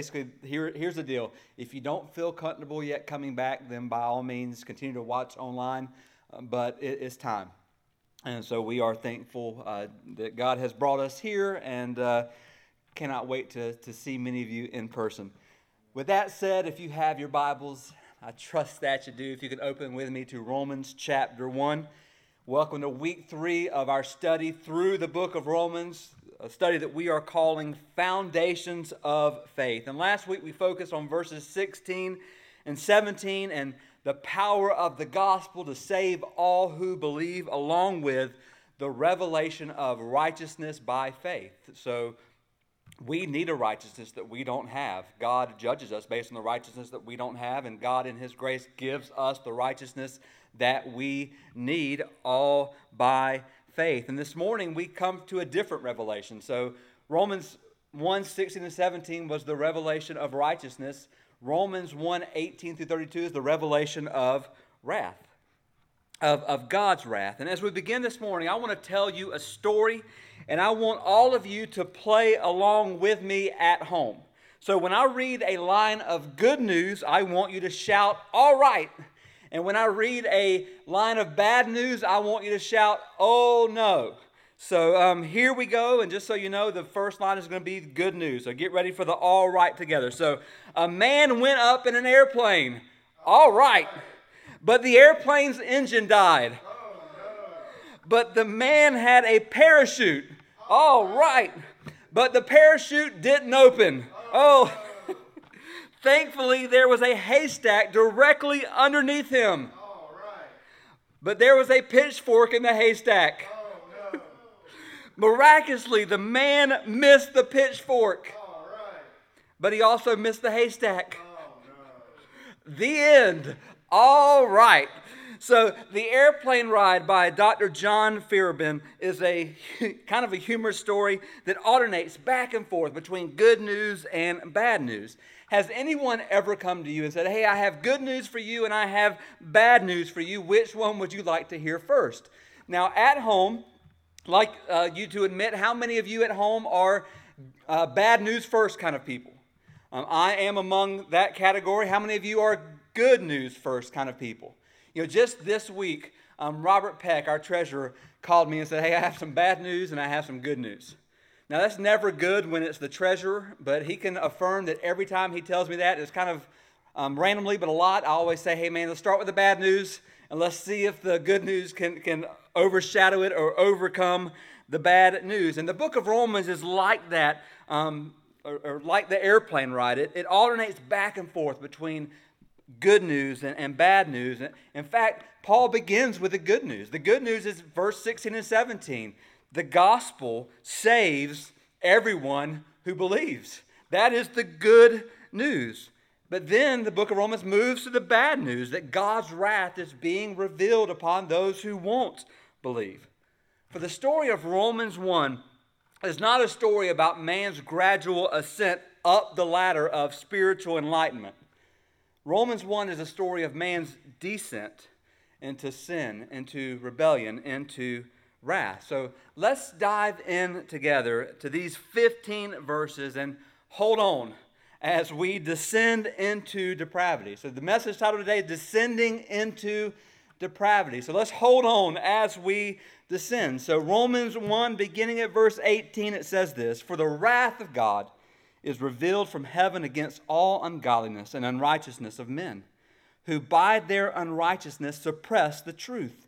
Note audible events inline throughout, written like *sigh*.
basically here, here's the deal. If you don't feel comfortable yet coming back then by all means continue to watch online uh, but it, it's time. And so we are thankful uh, that god has brought us here and uh, cannot wait to, to see many of you in person. With that said if you have your bibles i trust that you do. If you could open with me to romans chapter 1 welcome to week three of our study through the book of romans a study that we are calling Foundations of Faith. And last week we focused on verses 16 and 17 and the power of the gospel to save all who believe, along with the revelation of righteousness by faith. So we need a righteousness that we don't have. God judges us based on the righteousness that we don't have, and God, in His grace, gives us the righteousness that we need all by faith. And this morning we come to a different revelation. So Romans 1 16 and 17 was the revelation of righteousness. Romans 1 18 through 32 is the revelation of wrath, of, of God's wrath. And as we begin this morning, I want to tell you a story, and I want all of you to play along with me at home. So when I read a line of good news, I want you to shout, All right. And when I read a line of bad news, I want you to shout, Oh no. So um, here we go. And just so you know, the first line is going to be good news. So get ready for the all right together. So a man went up in an airplane. All right. But the airplane's engine died. But the man had a parachute. All right. But the parachute didn't open. Oh. Thankfully, there was a haystack directly underneath him. But there was a pitchfork in the haystack. Oh, no. Miraculously, the man missed the pitchfork. But he also missed the haystack. Oh, no. The end. All right. So, the airplane ride by Dr. John Fearbin is a *laughs* kind of a humorous story that alternates back and forth between good news and bad news. Has anyone ever come to you and said, Hey, I have good news for you and I have bad news for you? Which one would you like to hear first? Now, at home, like uh, you to admit, how many of you at home are uh, bad news first kind of people? Um, I am among that category. How many of you are good news first kind of people? You know, just this week, um, Robert Peck, our treasurer, called me and said, Hey, I have some bad news and I have some good news. Now, that's never good when it's the treasurer, but he can affirm that every time he tells me that, it's kind of um, randomly, but a lot. I always say, hey, man, let's start with the bad news and let's see if the good news can, can overshadow it or overcome the bad news. And the book of Romans is like that, um, or, or, like the airplane ride. It, it alternates back and forth between good news and, and bad news. In fact, Paul begins with the good news. The good news is verse 16 and 17 the gospel saves everyone who believes. That is the good news. But then the book of Romans moves to the bad news that God's wrath is being revealed upon those who won't believe. For the story of Romans 1 is not a story about man's gradual ascent up the ladder of spiritual enlightenment. Romans 1 is a story of man's descent into sin, into rebellion, into wrath. So let's dive in together to these 15 verses and hold on as we descend into depravity. So the message title today Descending into Depravity. So let's hold on as we descend. So Romans 1, beginning at verse 18, it says this For the wrath of God is revealed from heaven against all ungodliness and unrighteousness of men, who by their unrighteousness suppress the truth.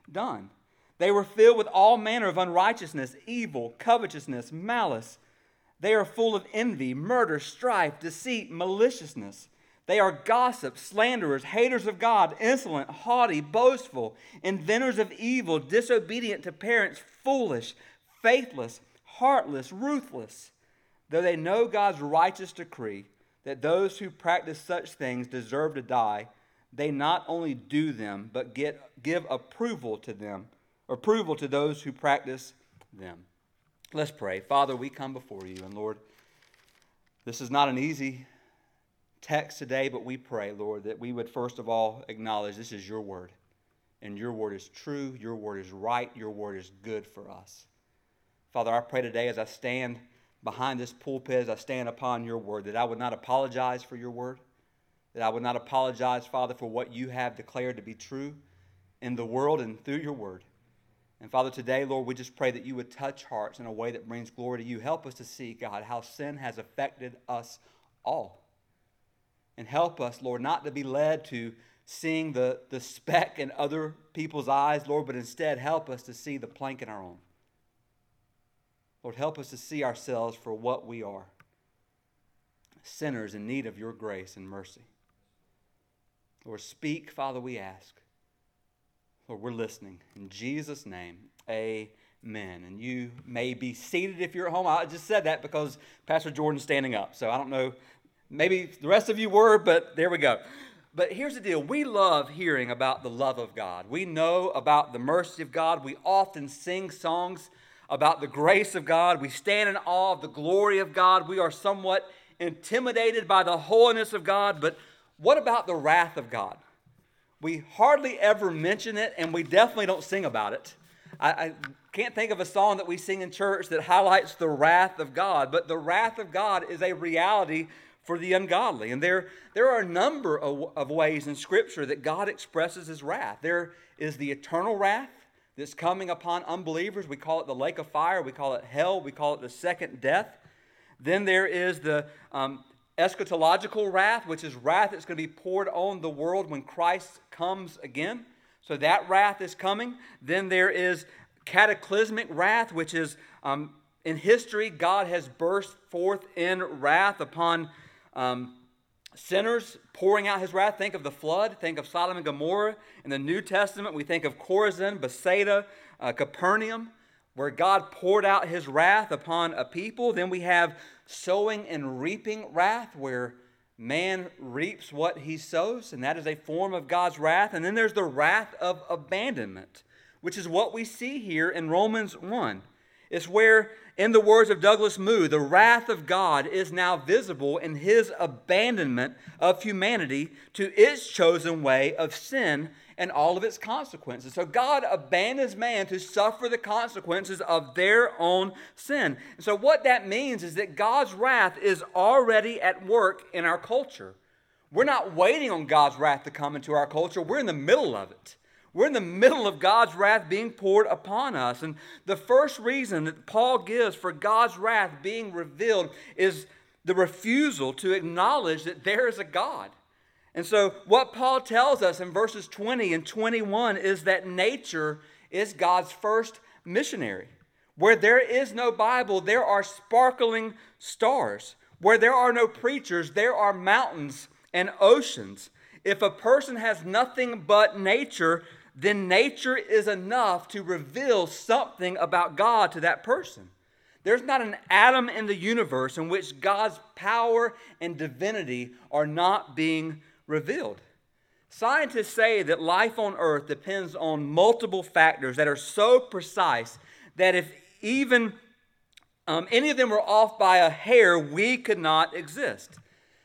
done. They were filled with all manner of unrighteousness, evil, covetousness, malice. They are full of envy, murder, strife, deceit, maliciousness. They are gossips, slanderers, haters of God, insolent, haughty, boastful, inventors of evil, disobedient to parents, foolish, faithless, heartless, ruthless. Though they know God's righteous decree that those who practice such things deserve to die, they not only do them, but get, give approval to them, approval to those who practice them. Let's pray. Father, we come before you, and Lord, this is not an easy text today, but we pray, Lord, that we would first of all acknowledge this is your word. And your word is true, your word is right, your word is good for us. Father, I pray today as I stand behind this pulpit, as I stand upon your word, that I would not apologize for your word that I would not apologize, Father, for what you have declared to be true in the world and through your word. And Father, today, Lord, we just pray that you would touch hearts in a way that brings glory to you. Help us to see, God, how sin has affected us all. And help us, Lord, not to be led to seeing the, the speck in other people's eyes, Lord, but instead help us to see the plank in our own. Lord, help us to see ourselves for what we are sinners in need of your grace and mercy. Lord, speak, Father, we ask. Lord, we're listening. In Jesus' name, amen. And you may be seated if you're at home. I just said that because Pastor Jordan's standing up. So I don't know. Maybe the rest of you were, but there we go. But here's the deal we love hearing about the love of God. We know about the mercy of God. We often sing songs about the grace of God. We stand in awe of the glory of God. We are somewhat intimidated by the holiness of God, but what about the wrath of God? We hardly ever mention it, and we definitely don't sing about it. I, I, can't think of a song that we sing in church that highlights the wrath of God, but the wrath of God is a reality for the ungodly. And there, there are a number of, of ways in Scripture that God expresses his wrath. There is the eternal wrath that's coming upon unbelievers. We call it the lake of fire, we call it hell, we call it the second death. Then there is the um, eschatological wrath, which is wrath that's going to be poured on the world when Christ comes again. So that wrath is coming. Then there is cataclysmic wrath, which is um, in history, God has burst forth in wrath upon um, sinners, pouring out his wrath. Think of the flood, think of Sodom and Gomorrah. In the New Testament, we think of Chorazin, Bethsaida, uh, Capernaum, where God poured out his wrath upon a people. Then we have sowing and reaping wrath, where man reaps what he sows, and that is a form of God's wrath. And then there's the wrath of abandonment, which is what we see here in Romans 1. It's where, in the words of Douglas Moo, the wrath of God is now visible in his abandonment of humanity to its chosen way of sin and all of its consequences. So God abandons man to suffer the consequences of their own sin. And so what that means is that God's wrath is already at work in our culture. We're not waiting on God's wrath to come into our culture, we're in the middle of it. We're in the middle of God's wrath being poured upon us. And the first reason that Paul gives for God's wrath being revealed is the refusal to acknowledge that there is a God. And so, what Paul tells us in verses 20 and 21 is that nature is God's first missionary. Where there is no Bible, there are sparkling stars. Where there are no preachers, there are mountains and oceans. If a person has nothing but nature, then nature is enough to reveal something about God to that person. There's not an atom in the universe in which God's power and divinity are not being revealed. Scientists say that life on Earth depends on multiple factors that are so precise that if even um, any of them were off by a hair, we could not exist.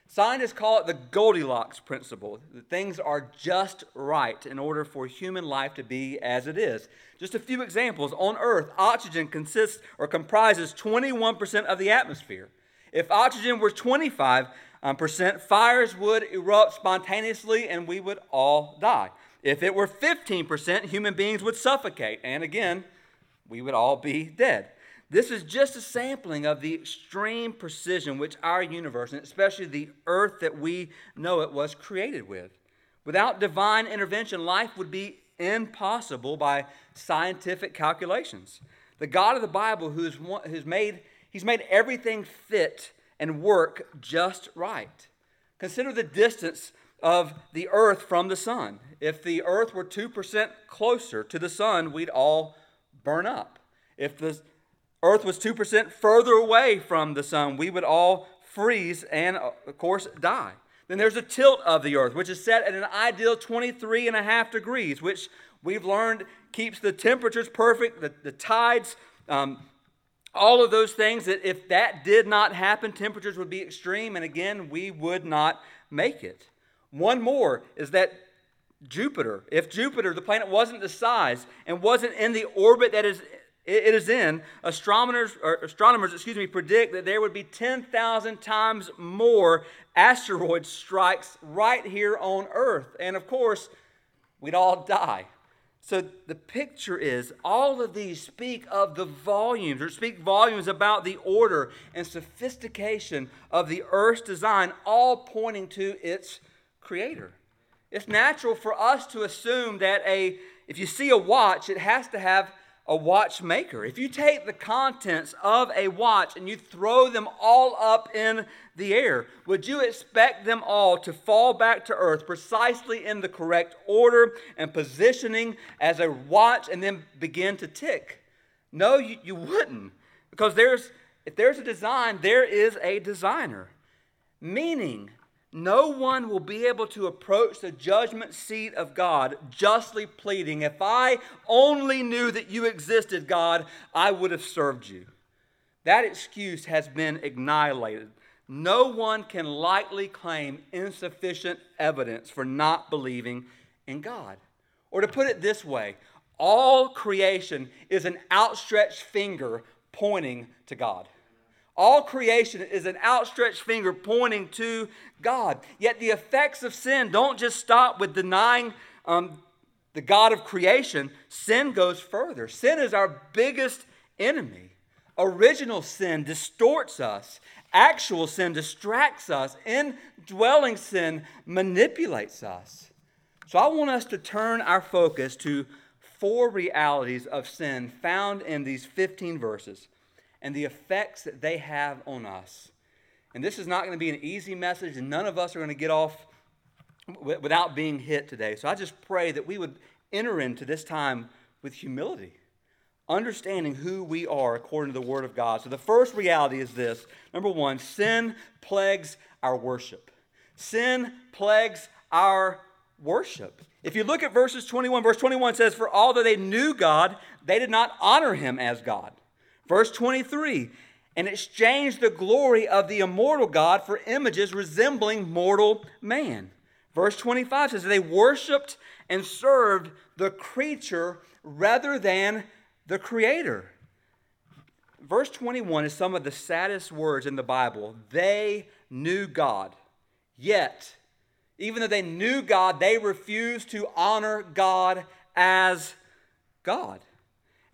Scientists call it the Goldilocks principle. Things are just right in order for human life to be as it is. Just a few examples. On Earth, oxygen consists or comprises 21% of the atmosphere. If oxygen were 25%, um, percent, fires would erupt spontaneously and we would all die. If it were 15%, human beings would suffocate. And again, we would all be dead. This is just a sampling of the extreme precision which our universe, and especially the earth that we know it, was created with. Without divine intervention, life would be impossible by scientific calculations. The God of the Bible, who's, who's made, he's made everything fit and work just right. Consider the distance of the earth from the sun. If the earth were 2% closer to the sun, we'd all burn up. If the earth was 2% further away from the sun, we would all freeze and, of course, die. Then there's a tilt of the earth, which is set at an ideal 23 and a half degrees, which we've learned keeps the temperatures perfect, the, the tides, um, all of those things that if that did not happen, temperatures would be extreme, and again, we would not make it. One more is that Jupiter, if Jupiter, the planet, wasn't the size and wasn't in the orbit that is it is in astronomers astronomers excuse me predict that there would be 10,000 times more asteroid strikes right here on earth and of course we'd all die so the picture is all of these speak of the volumes or speak volumes about the order and sophistication of the earth's design all pointing to its creator. It's natural for us to assume that a if you see a watch it has to have a watchmaker. If you take the contents of a watch and you throw them all up in the air, would you expect them all to fall back to earth precisely in the correct order and positioning as a watch and then begin to tick? No, you, you wouldn't. Because there's, if there's a design, there is a designer. Meaning, no one will be able to approach the judgment seat of God justly pleading, If I only knew that you existed, God, I would have served you. That excuse has been annihilated. No one can lightly claim insufficient evidence for not believing in God. Or to put it this way, all creation is an outstretched finger pointing to God. All creation is an outstretched finger pointing to God. Yet the effects of sin don't just stop with denying um, the God of creation, sin goes further. Sin is our biggest enemy. Original sin distorts us, actual sin distracts us, indwelling sin manipulates us. So I want us to turn our focus to four realities of sin found in these 15 verses and the effects that they have on us. And this is not going to be an easy message, and none of us are going to get off without being hit today. So I just pray that we would enter into this time with humility, understanding who we are according to the Word of God. So the first reality is this number one, sin plagues our worship. Sin plagues our worship. If you look at verses 21, verse 21 says, For although they knew God, they did not honor him as God. Verse 23 and exchanged the glory of the immortal God for images resembling mortal man. Verse 25 says they worshiped and served the creature rather than the creator. Verse 21 is some of the saddest words in the Bible. They knew God, yet, even though they knew God, they refused to honor God as God.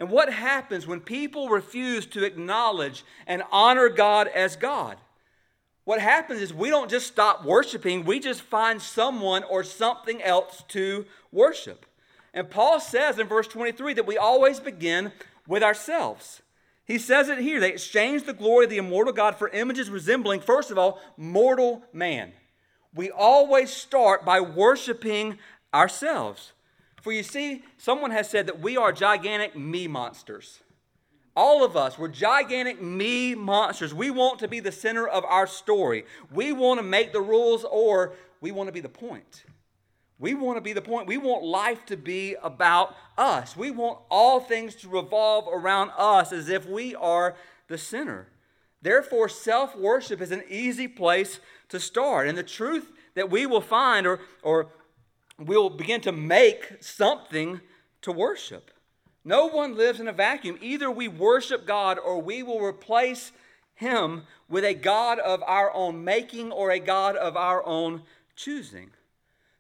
And what happens when people refuse to acknowledge and honor God as God? What happens is we don't just stop worshiping, we just find someone or something else to worship. And Paul says in verse 23 that we always begin with ourselves. He says it here. They exchanged the glory of the immortal God for images resembling, first of all, mortal man. We always start by worshiping ourselves. For you see, someone has said that we are gigantic me monsters. All of us, we're gigantic me monsters. We want to be the center of our story. We want to make the rules, or we want to be the point. We want to be the point. We want life to be about us. We want all things to revolve around us as if we are the center. Therefore, self worship is an easy place to start. And the truth that we will find, or, or we'll begin to make something to worship. No one lives in a vacuum. Either we worship God or we will replace Him with a God of our own making or a God of our own choosing.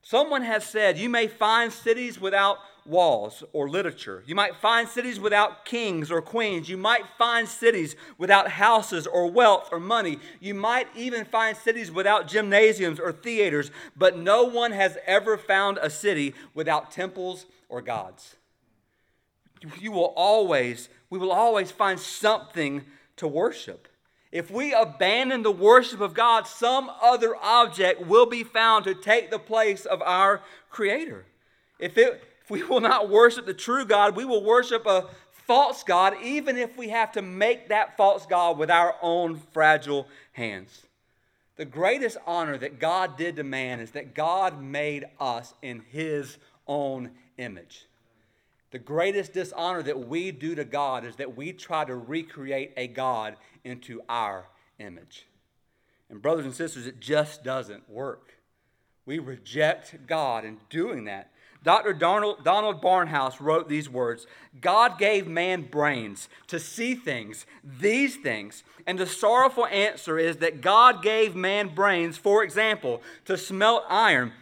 Someone has said, You may find cities without walls or literature. You might find cities without kings or queens. You might find cities without houses or wealth or money. You might even find cities without gymnasiums or theaters. But no one has ever found a city without temples or gods. You will always, we will always find something to worship. If we abandon the worship of God, some other object will be found to take the place of our Creator. If, it, if we will not worship the true God, we will worship a false God, even if we have to make that false God with our own fragile hands. The greatest honor that God did to man is that God made us in His own image. The greatest dishonor that we do to God is that we try to recreate a God into our image. And, brothers and sisters, it just doesn't work. We reject God in doing that. Dr. Donald, Donald Barnhouse wrote these words God gave man brains to see things, these things. And the sorrowful answer is that God gave man brains, for example, to smelt iron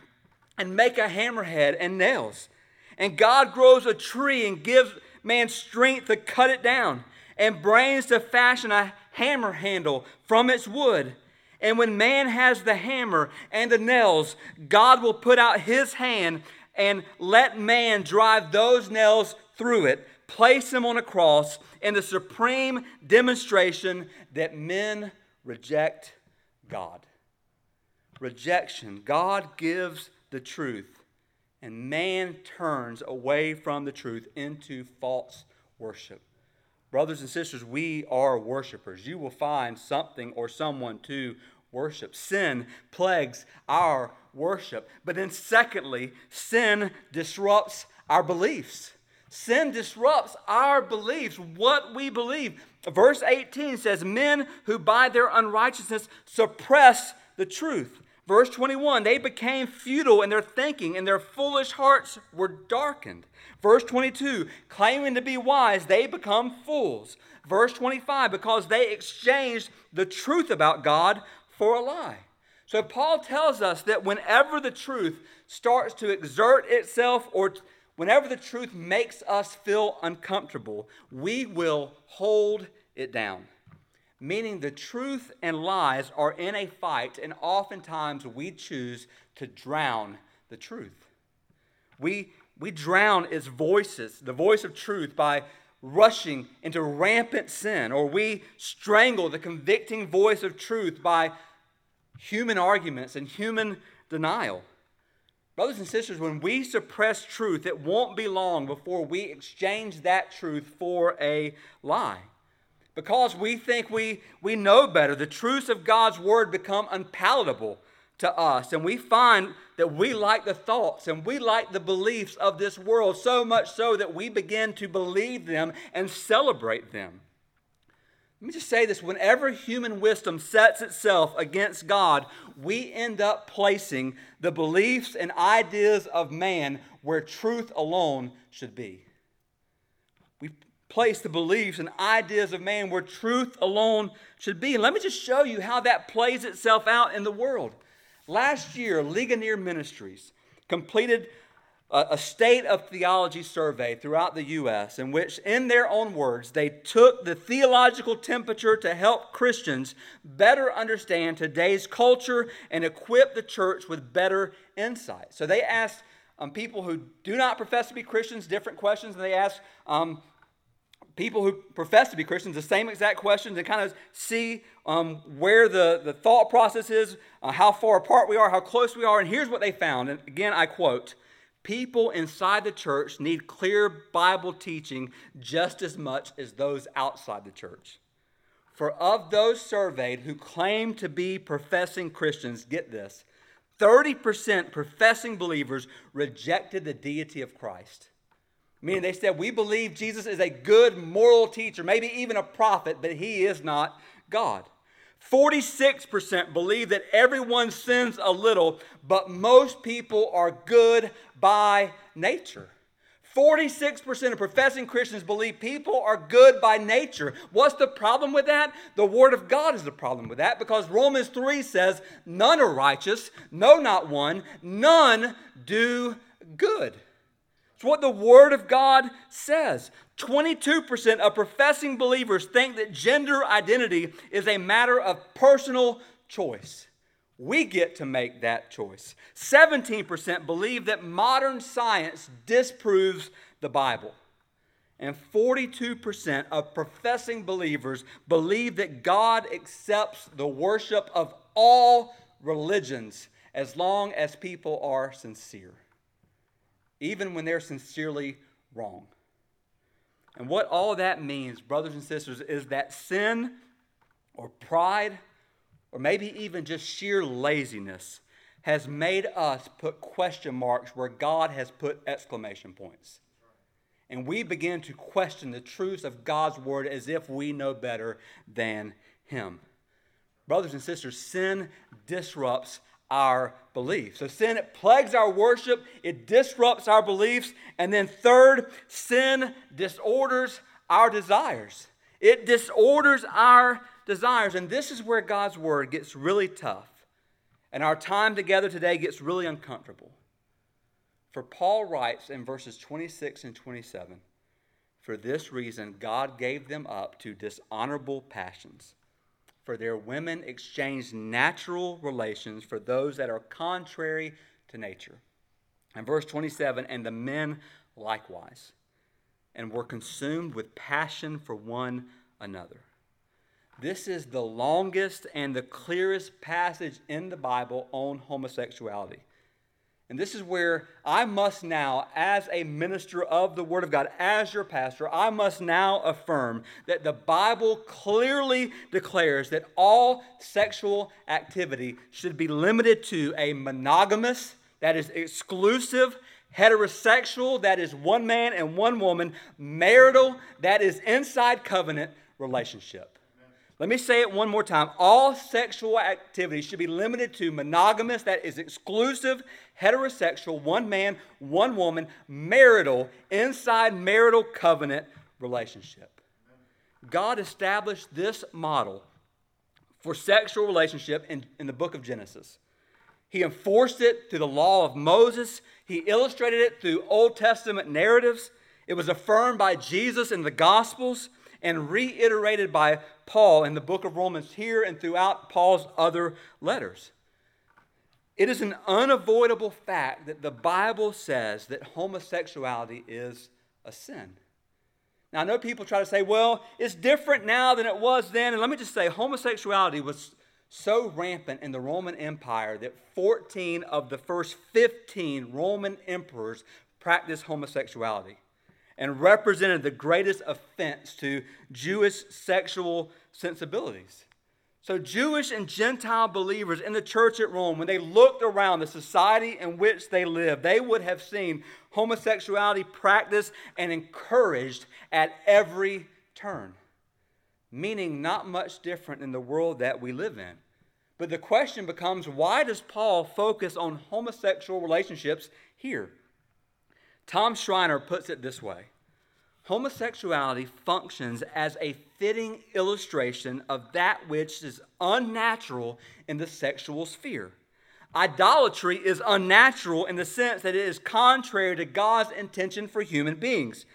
and make a hammerhead and nails. And God grows a tree and gives man strength to cut it down, and brains to fashion a hammer handle from its wood. And when man has the hammer and the nails, God will put out his hand and let man drive those nails through it, place him on a cross in the supreme demonstration that men reject God. Rejection. God gives the truth and man turns away from the truth into false worship. Brothers and sisters, we are worshipers. You will find something or someone to worship. Sin plagues our worship. But then, secondly, sin disrupts our beliefs. Sin disrupts our beliefs, what we believe. Verse 18 says, Men who by their unrighteousness suppress the truth. Verse 21 they became futile in their thinking, and their foolish hearts were darkened. Verse 22 claiming to be wise, they become fools. Verse 25 because they exchanged the truth about God for a lie. So Paul tells us that whenever the truth starts to exert itself or whenever the truth makes us feel uncomfortable, we will hold it down meaning the truth and lies are in a fight, and oftentimes we choose to drown the truth. We, we drown its voices, the voice of truth, by rushing into rampant sin, or we strangle the convicting voice of truth by human arguments and human denial. Brothers and sisters, when we suppress truth, it won't be long before we exchange that truth for a lie because we think we, we know better. The truths of God's word become unpalatable to us. And we find that we like the thoughts and we like the beliefs of this world so much so that we begin to believe them and celebrate them. Let me just say this whenever human wisdom sets itself against God, we end up placing the beliefs and ideas of man where truth alone should be place the beliefs and ideas of man where truth alone should be. And let me just show you how that plays itself out in the world. Last year, Ligonier Ministries completed a, state of theology survey throughout the U.S., in which, in their own words, they took the theological temperature to help Christians better understand today's culture and equip the church with better insight. So they asked um, people who do not profess to be Christians different questions, and they asked um, people who profess to be Christians the same exact questions and kind of see um, where the, the thought process is, uh, how far apart we are, how close we are. And here's what they found. And again, I quote People inside the church need clear Bible teaching just as much as those outside the church. For of those surveyed who claim to be professing Christians, get this 30% professing believers rejected the deity of Christ. Meaning they said, We believe Jesus is a good moral teacher, maybe even a prophet, but he is not God. 46% believe that everyone sins a little, but most people are good by nature. 46% of professing Christians believe people are good by nature. What's the problem with that? The Word of God is the problem with that because Romans 3 says, None are righteous, no, not one, none do good. It's what the Word of God says. 22% of professing believers think that gender identity is a matter of personal choice. We get to make that choice. 17% believe that modern science disproves the Bible. And 42% of professing believers believe that God accepts the worship of all religions as long as people are sincere, even when they're sincerely wrong. And what all that means, brothers and sisters, is that sin or pride or maybe even just sheer laziness has made us put question marks where God has put exclamation points. And we begin to question the truths of God's word as if we know better than Him. Brothers and sisters, sin disrupts our beliefs. So sin it plagues our worship, it disrupts our beliefs, and then third, sin disorders our desires. It disorders our desires. And this is where God's word gets really tough. And our time together today gets really uncomfortable. For Paul writes in verses 26 and 27 For this reason, God gave them up to dishonorable passions. For their women exchanged natural relations for those that are contrary to nature. And verse 27 And the men likewise, and were consumed with passion for one another. This is the longest and the clearest passage in the Bible on homosexuality. And this is where I must now, as a minister of the Word of God, as your pastor, I must now affirm that the Bible clearly declares that all sexual activity should be limited to a monogamous, that is exclusive, heterosexual, that is one man and one woman, marital, that is inside covenant relationship. Let me say it one more time. All sexual activity should be limited to monogamous, that is exclusive, heterosexual, one man, one woman, marital, inside marital covenant relationship. God established this model for sexual relationship in, in the book of Genesis. He enforced it through the law of Moses, he illustrated it through Old Testament narratives. It was affirmed by Jesus in the Gospels and reiterated by Paul in the book of Romans here and throughout Paul's other letters. It is an unavoidable fact that the Bible says that homosexuality is a sin. Now, I know people try to say, well, it's different now than it was then. And let me just say, homosexuality was so rampant in the Roman Empire that 14 of the first 15 Roman emperors practiced homosexuality and represented the greatest offense to Jewish sexual sensibilities. So, Jewish and Gentile believers in the church at Rome, when they looked around the society in which they lived, they would have seen homosexuality practiced and encouraged at every turn, meaning not much different in the world that we live in. But the question becomes why does Paul focus on homosexual relationships here? Tom Schreiner puts it this way Homosexuality functions as a fitting illustration of that which is unnatural in the sexual sphere. Idolatry is unnatural in the sense that it is contrary to God's intention for human beings.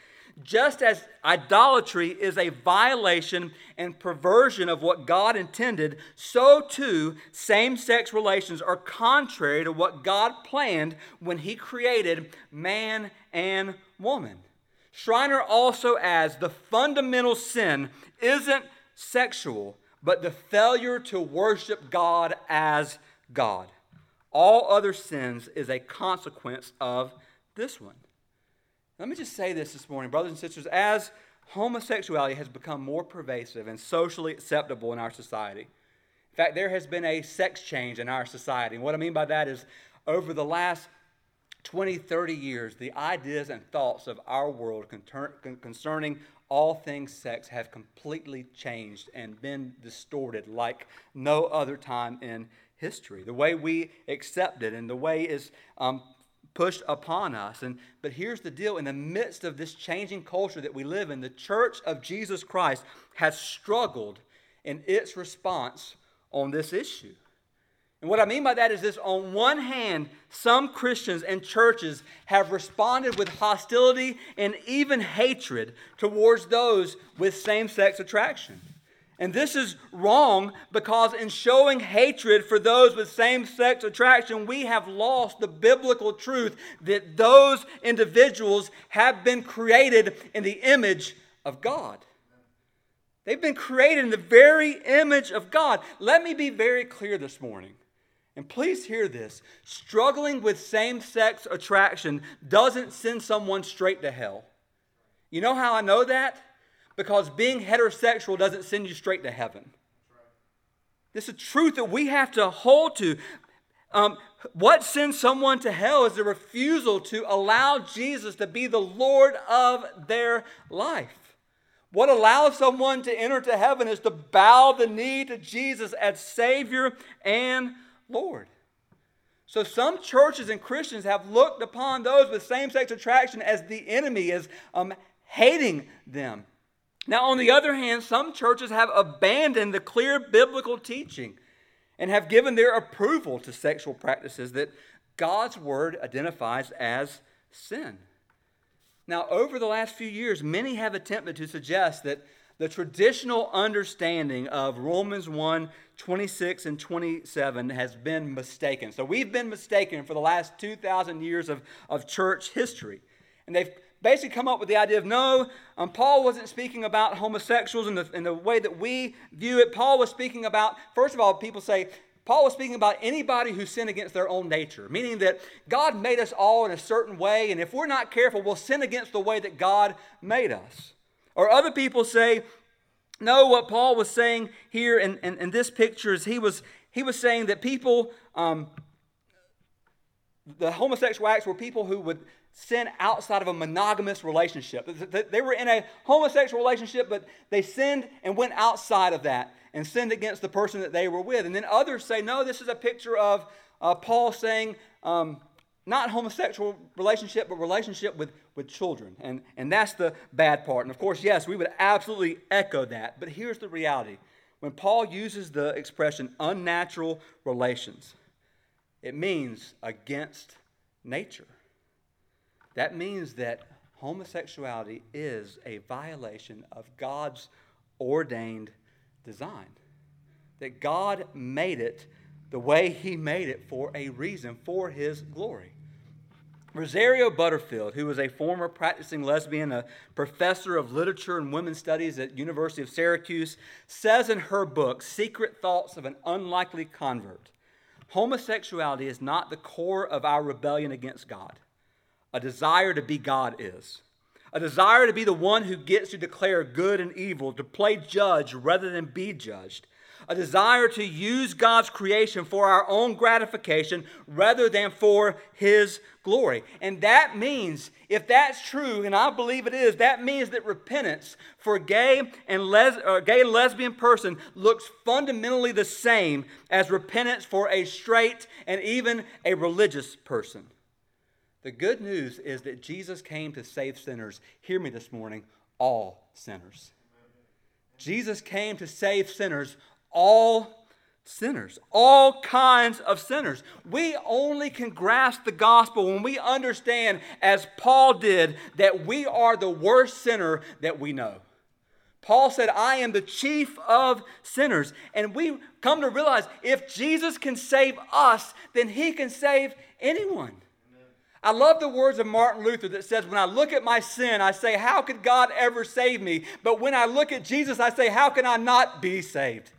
Just as idolatry is a violation and perversion of what God intended, so too same sex relations are contrary to what God planned when He created man and woman. Schreiner also adds the fundamental sin isn't sexual, but the failure to worship God as God. All other sins is a consequence of this one. Let me just say this this morning, brothers and sisters, as homosexuality has become more pervasive and socially acceptable in our society. In fact, there has been a sex change in our society. And what I mean by that is over the last 20, 30 years, the ideas and thoughts of our world concerning all things sex have completely changed and been distorted like no other time in history. The way we accept it and the way it's um, pushed upon us. And but here's the deal: in the midst of this changing culture that we live in, the Church of Jesus Christ has struggled in its response on this issue. And what I mean by that is this on one hand, some Christians and churches have responded with hostility and even hatred towards those with same sex attraction. And this is wrong because in showing hatred for those with same sex attraction, we have lost the biblical truth that those individuals have been created in the image of God. They've been created in the very image of God. Let me be very clear this morning. And please hear this struggling with same sex attraction doesn't send someone straight to hell. You know how I know that? Because being heterosexual doesn't send you straight to heaven. This is a truth that we have to hold to. Um, what sends someone to hell is the refusal to allow Jesus to be the Lord of their life. What allows someone to enter to heaven is to bow the knee to Jesus as Savior and Lord. So some churches and Christians have looked upon those with same sex attraction as the enemy, as um, hating them. Now, on the other hand, some churches have abandoned the clear biblical teaching and have given their approval to sexual practices that God's word identifies as sin. Now, over the last few years, many have attempted to suggest that the traditional understanding of Romans 1 26 and 27 has been mistaken. So we've been mistaken for the last 2,000 years of, of church history. And they've basically come up with the idea of no, um, Paul wasn't speaking about homosexuals in the, in the way that we view it. Paul was speaking about, first of all, people say, Paul was speaking about anybody who sinned against their own nature, meaning that God made us all in a certain way, and if we're not careful, we'll sin against the way that God made us. Or other people say, no, what Paul was saying here in, in, in this picture is he was, he was saying that people, um, the homosexual acts were people who would sin outside of a monogamous relationship. They were in a homosexual relationship, but they sinned and went outside of that and sinned against the person that they were with. And then others say, no, this is a picture of uh, Paul saying, um, not homosexual relationship, but relationship with, with children. And, and that's the bad part. And of course, yes, we would absolutely echo that. But here's the reality when Paul uses the expression unnatural relations, it means against nature. That means that homosexuality is a violation of God's ordained design. That God made it the way He made it for a reason, for His glory. Rosario Butterfield, who was a former practicing lesbian, a professor of literature and women's studies at University of Syracuse, says in her book, Secret Thoughts of an Unlikely Convert, homosexuality is not the core of our rebellion against God. A desire to be God is. A desire to be the one who gets to declare good and evil, to play judge rather than be judged a desire to use God's creation for our own gratification rather than for His glory. And that means, if that's true, and I believe it is, that means that repentance for a gay and les- or gay and lesbian person looks fundamentally the same as repentance for a straight and even a religious person. The good news is that Jesus came to save sinners. Hear me this morning, all sinners. Jesus came to save sinners, all sinners, all kinds of sinners. We only can grasp the gospel when we understand, as Paul did, that we are the worst sinner that we know. Paul said, I am the chief of sinners. And we come to realize if Jesus can save us, then he can save anyone. I love the words of Martin Luther that says, When I look at my sin, I say, How could God ever save me? But when I look at Jesus, I say, How can I not be saved?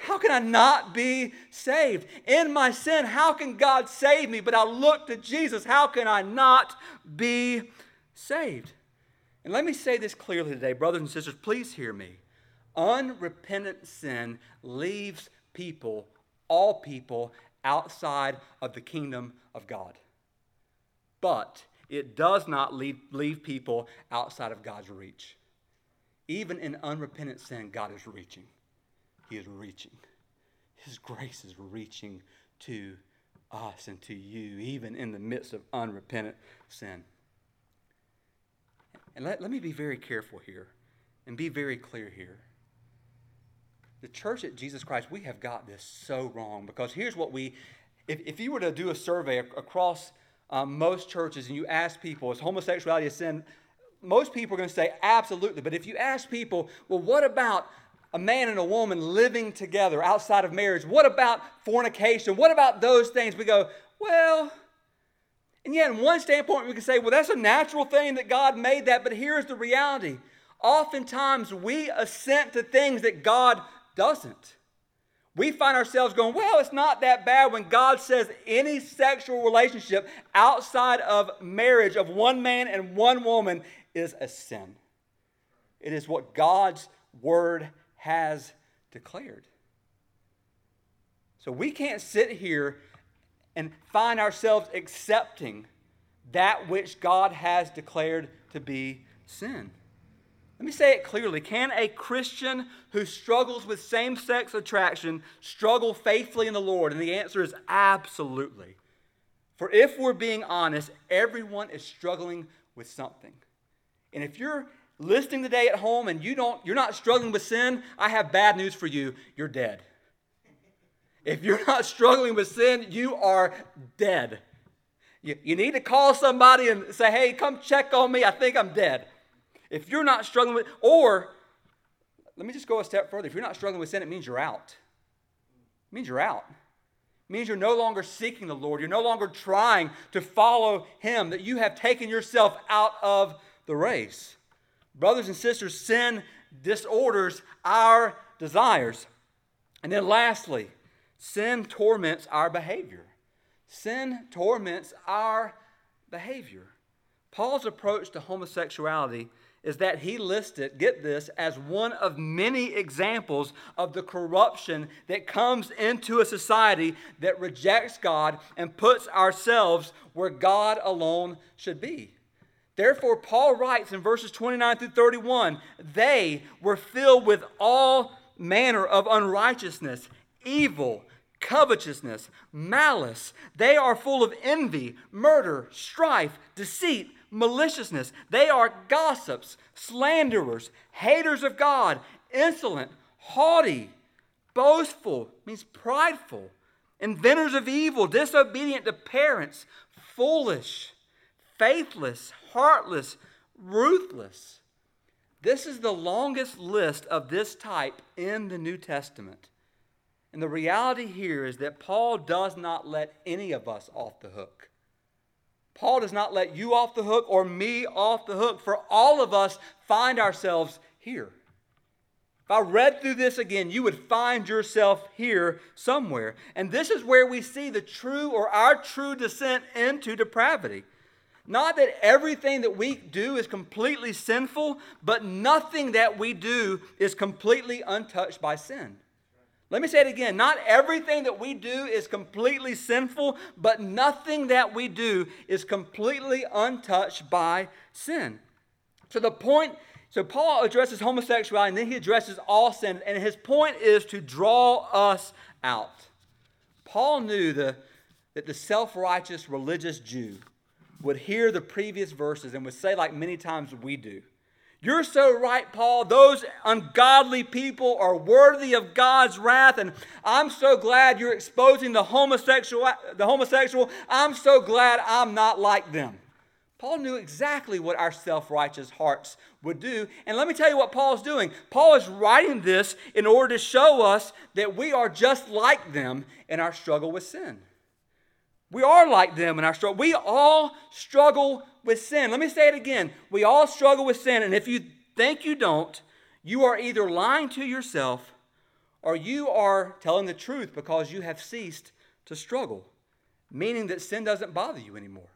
How can I not be saved? In my sin, how can God save me? But I look to Jesus. How can I not be saved? And let me say this clearly today, brothers and sisters, please hear me. Unrepentant sin leaves people, all people, outside of the kingdom of God. but it does not leave, leave people outside of God's reach. Even in unrepentant sin, God is reaching. He is reaching. His grace is reaching to us and to you, even in the midst of unrepentant sin. And let, let me be very careful here and be very clear here. The church at Jesus Christ, we have got this so wrong because here's what we, if, if you were to do a survey across um, most churches and you ask people, is homosexuality a sin? Most people are going to say absolutely. But if you ask people, well, what about a man and a woman living together outside of marriage? What about fornication? What about those things? We go, well, and yet, in one standpoint, we can say, well, that's a natural thing that God made that, but here's the reality. Oftentimes, we assent to things that God doesn't. We find ourselves going, well, it's not that bad when God says any sexual relationship outside of marriage of one man and one woman is a sin. It is what God's word has declared. So we can't sit here and find ourselves accepting that which God has declared to be sin. Let me say it clearly. Can a Christian who struggles with same sex attraction struggle faithfully in the Lord? And the answer is absolutely. For if we're being honest, everyone is struggling with something. And if you're listening today at home and you don't, you're not struggling with sin, I have bad news for you. You're dead. If you're *laughs* not struggling with sin, you are dead. You, you need to call somebody and say, hey, come check on me. I think I'm dead. If you're not struggling with, or let me just go a step further. If you're not struggling with sin, it means you're out. It means you're out. It means you're no longer seeking the Lord. You're no longer trying to follow Him, that you have taken yourself out of the race. Brothers and sisters, sin disorders our desires. And then lastly, sin torments our behavior. Sin torments our behavior. Paul's approach to homosexuality is that he listed, get this, as one of many examples of the corruption that comes into a society that rejects God and puts ourselves where God alone should be. Therefore, Paul writes in verses 29 through 31 they were filled with all manner of unrighteousness, evil, covetousness, malice. They are full of envy, murder, strife, deceit maliciousness. They are gossips, slanderers, haters of God, insolent, haughty, boastful, means prideful, inventors of evil, disobedient to parents, foolish, faithless, heartless, ruthless. This is the longest list of this type in the New Testament. And the reality here is that Paul does not let any of us off the hook. Paul does not let you off the hook or me off the hook, for all of us find ourselves here. If I read through this again, you would find yourself here somewhere. And this is where we see the true or our true descent into depravity. Not that everything that we do is completely sinful, but nothing that we do is completely untouched by sin. Let me say it again. Not everything that we do is completely sinful, but nothing that we do is completely untouched by sin. So the point, so Paul addresses homosexuality and then he addresses all sin, and his point is to draw us out. Paul knew the, that the self righteous religious Jew would hear the previous verses and would say, like many times we do, you're so right, Paul. Those ungodly people are worthy of God's wrath. And I'm so glad you're exposing the homosexual. The homosexual. I'm so glad I'm not like them. Paul knew exactly what our self righteous hearts would do. And let me tell you what Paul's doing. Paul is writing this in order to show us that we are just like them in our struggle with sin. We are like them in our struggle. We all struggle with sin. Let me say it again. We all struggle with sin. And if you think you don't, you are either lying to yourself or you are telling the truth because you have ceased to struggle, meaning that sin doesn't bother you anymore.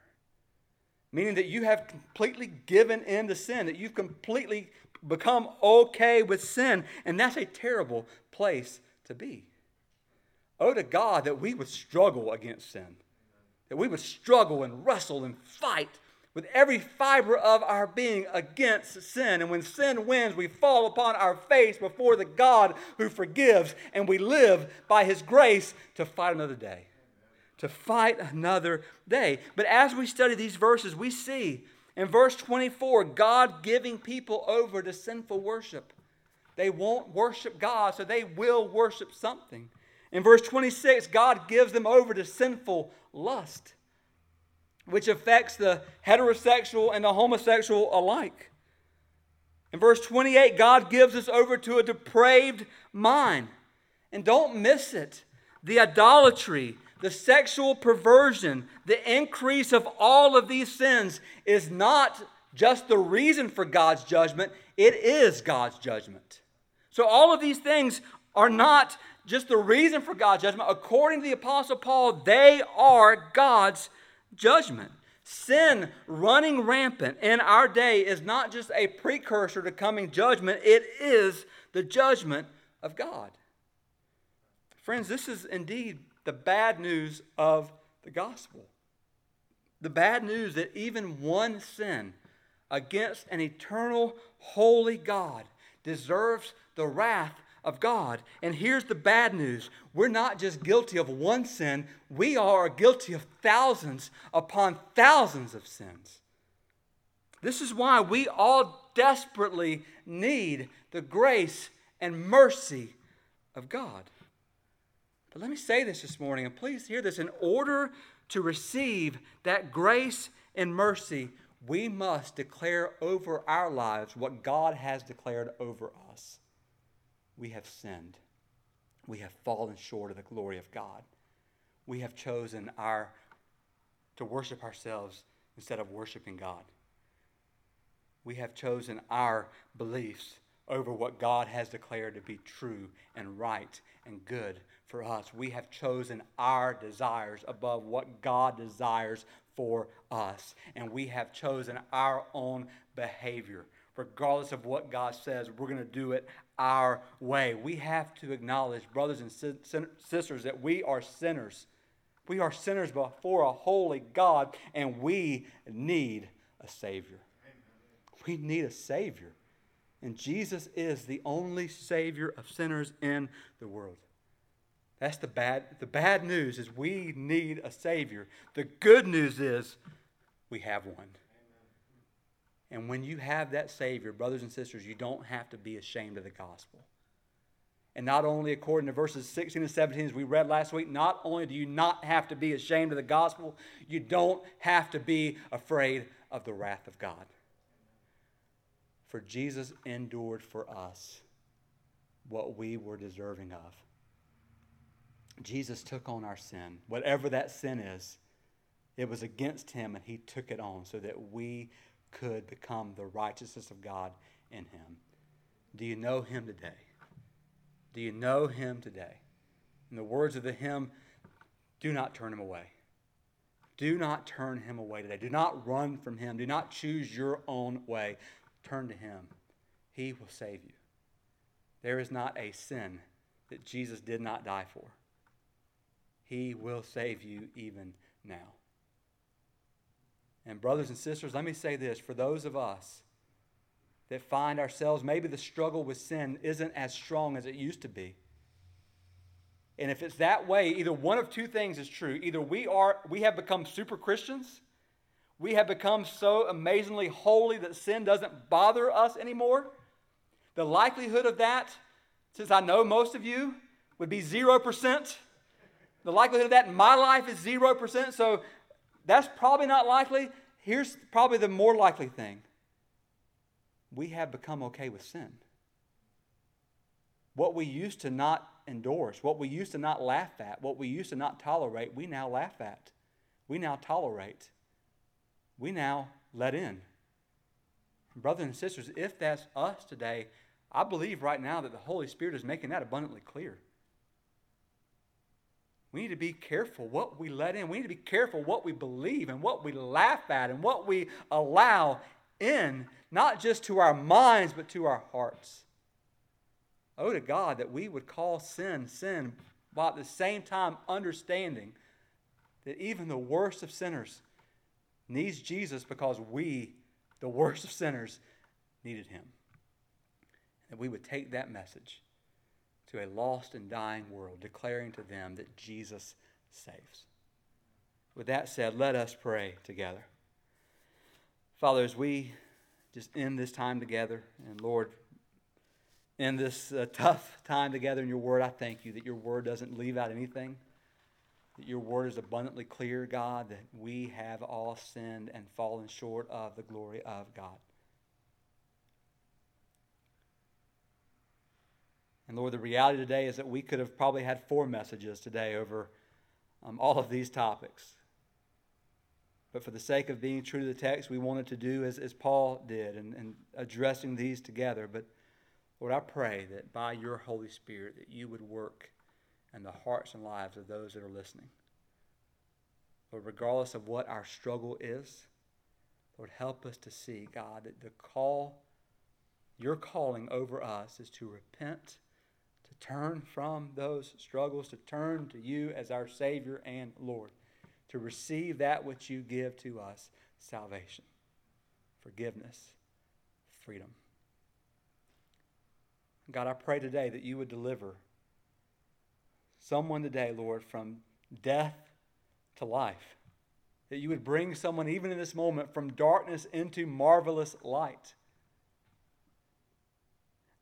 Meaning that you have completely given in to sin, that you've completely become okay with sin, and that's a terrible place to be. Oh, to God that we would struggle against sin. That we would struggle and wrestle and fight with every fiber of our being against sin. And when sin wins, we fall upon our face before the God who forgives, and we live by his grace to fight another day. To fight another day. But as we study these verses, we see in verse 24 God giving people over to sinful worship. They won't worship God, so they will worship something. In verse 26, God gives them over to sinful lust which affects the heterosexual and the homosexual alike. In verse 28, God gives us over to a depraved mind. And don't miss it. The idolatry, the sexual perversion, the increase of all of these sins is not just the reason for God's judgment, it is God's judgment. So, all of these things are not just the reason for God's judgment. According to the Apostle Paul, they are God's judgment. Sin running rampant in our day is not just a precursor to coming judgment, it is the judgment of God. Friends, this is indeed the bad news of the gospel. The bad news that even one sin against an eternal, holy God deserves the wrath of God. And here's the bad news we're not just guilty of one sin, we are guilty of thousands upon thousands of sins. This is why we all desperately need the grace and mercy of God. But let me say this this morning, and please hear this. In order to receive that grace and mercy, we must declare over our lives what God has declared over us we have sinned. We have fallen short of the glory of God. We have chosen our to worship ourselves instead of worshiping God. We have chosen our beliefs over what God has declared to be true and right and good for us. We have chosen our desires above what God desires for us. And we have chosen our own behavior regardless of what God says, we're going to do it our way. We have to acknowledge, brothers and sisters, that we are sinners. We are sinners before a holy God, and we need a Savior. We need a Savior. And Jesus is the only Savior of sinners in the world. That's the bad, the bad news is we need a Savior. The good news is we have one. And when you have that Savior, brothers and sisters, you don't have to be ashamed of the gospel. And not only according to verses 16 and 17, as we read last week, not only do you not have to be ashamed of the gospel, you don't have to be afraid of the wrath of God. For Jesus endured for us what we were deserving of. Jesus took on our sin, whatever that sin is. It was against him, and he took it on so that we could become the righteousness of God in him. Do you know him today? Do you know him today? In the words of the hymn, do not turn him away. Do not turn him away today. Do not run from him. Do not choose your own way. Turn to him. He will save you. There is not a sin that Jesus did not die for. He will save you even now. And, brothers and sisters, let me say this for those of us that find ourselves, maybe the struggle with sin isn't as strong as it used to be. And if it's that way, either one of two things is true. Either we are we have become super Christians, we have become so amazingly holy that sin doesn't bother us anymore. The likelihood of that, since I know most of you, would be 0%. The likelihood of that in my life is 0%. So that's probably not likely. Here's probably the more likely thing we have become okay with sin. What we used to not endorse, what we used to not laugh at, what we used to not tolerate, we now laugh at. We now tolerate. We now let in. Brothers and sisters, if that's us today, I believe right now that the Holy Spirit is making that abundantly clear. We need to be careful what we let in. We need to be careful what we believe and what we laugh at and what we allow in, not just to our minds, but to our hearts. Oh, to God that we would call sin sin, while at the same time understanding that even the worst of sinners needs Jesus because we, the worst of sinners, needed him. That we would take that message to a lost and dying world, declaring to them that Jesus saves. With that said, let us pray together. Father, as we just end this time together, and Lord, in this uh, tough time together in your word, I thank you that your word doesn't leave out anything, that your word is abundantly clear, God, that we have all sinned and fallen short of the glory of God. And Lord, the reality today is that we could have probably had four messages today over um, all of these topics. But for the sake of being true to the text, we wanted to do as, as Paul did and, and addressing these together. But Lord, I pray that by your Holy Spirit that you would work in the hearts and lives of those that are listening. Lord, regardless of what our struggle is, Lord, help us to see, God, that the call, your calling over us is to repent, turn from those struggles, to turn to you as our Savior and Lord, to receive that which you give to us salvation, forgiveness, freedom. God, I pray today that you would deliver someone today, Lord, from death to life. That you would bring someone, even in this moment, from darkness into marvelous light.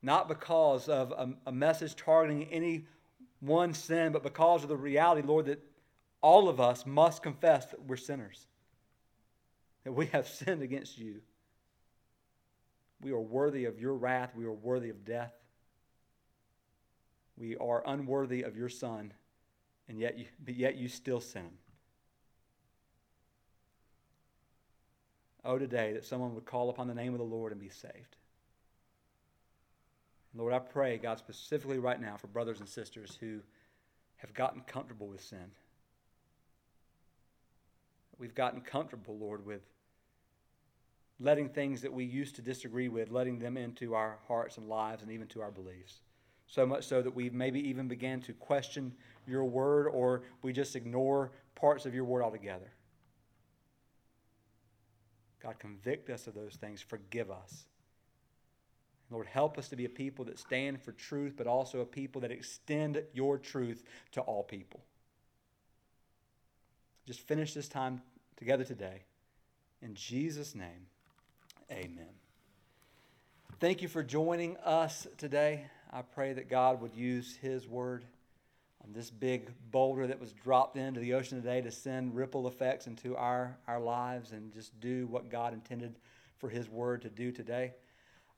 Not because of a, a message targeting any one sin, but because of the reality, Lord, that all of us must confess that we're sinners, that we have *laughs* sinned against you. We are worthy of your wrath, we are worthy of death. We are unworthy of your Son, and yet you, but yet you still him. Oh, today that someone would call upon the name of the Lord and be saved. Lord, I pray, God, specifically right now for brothers and sisters who have gotten comfortable with sin. We've gotten comfortable, Lord, with letting things that we used to disagree with, letting them into our hearts and lives and even to our beliefs so much so that we maybe even began to question your word or we just ignore parts of your word altogether. God, convict us of those things. Forgive us. Lord, help us to be a people that stand for truth, but also a people that extend your truth to all people. Just finish this time together today. In Jesus' name, amen. Thank you for joining us today. I pray that God would use His word on this big boulder that was dropped into the ocean today to send ripple effects into our, our lives and just do what God intended for His word to do today.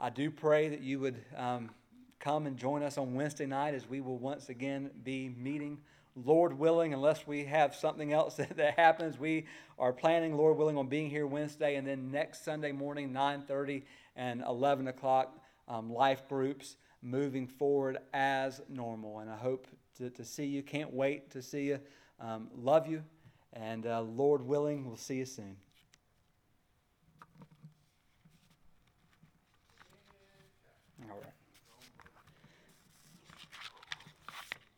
I do pray that you would um, come and join us on Wednesday night as we will once again be meeting. Lord willing, unless we have something else *laughs* that, that happens, we are planning, Lord willing, on being here Wednesday and then next Sunday morning, 9:30 and 11 o'clock, um, life groups moving forward as normal. And I hope to, to see you. Can't wait to see you. Um, love you. And uh, Lord willing, we'll see you soon.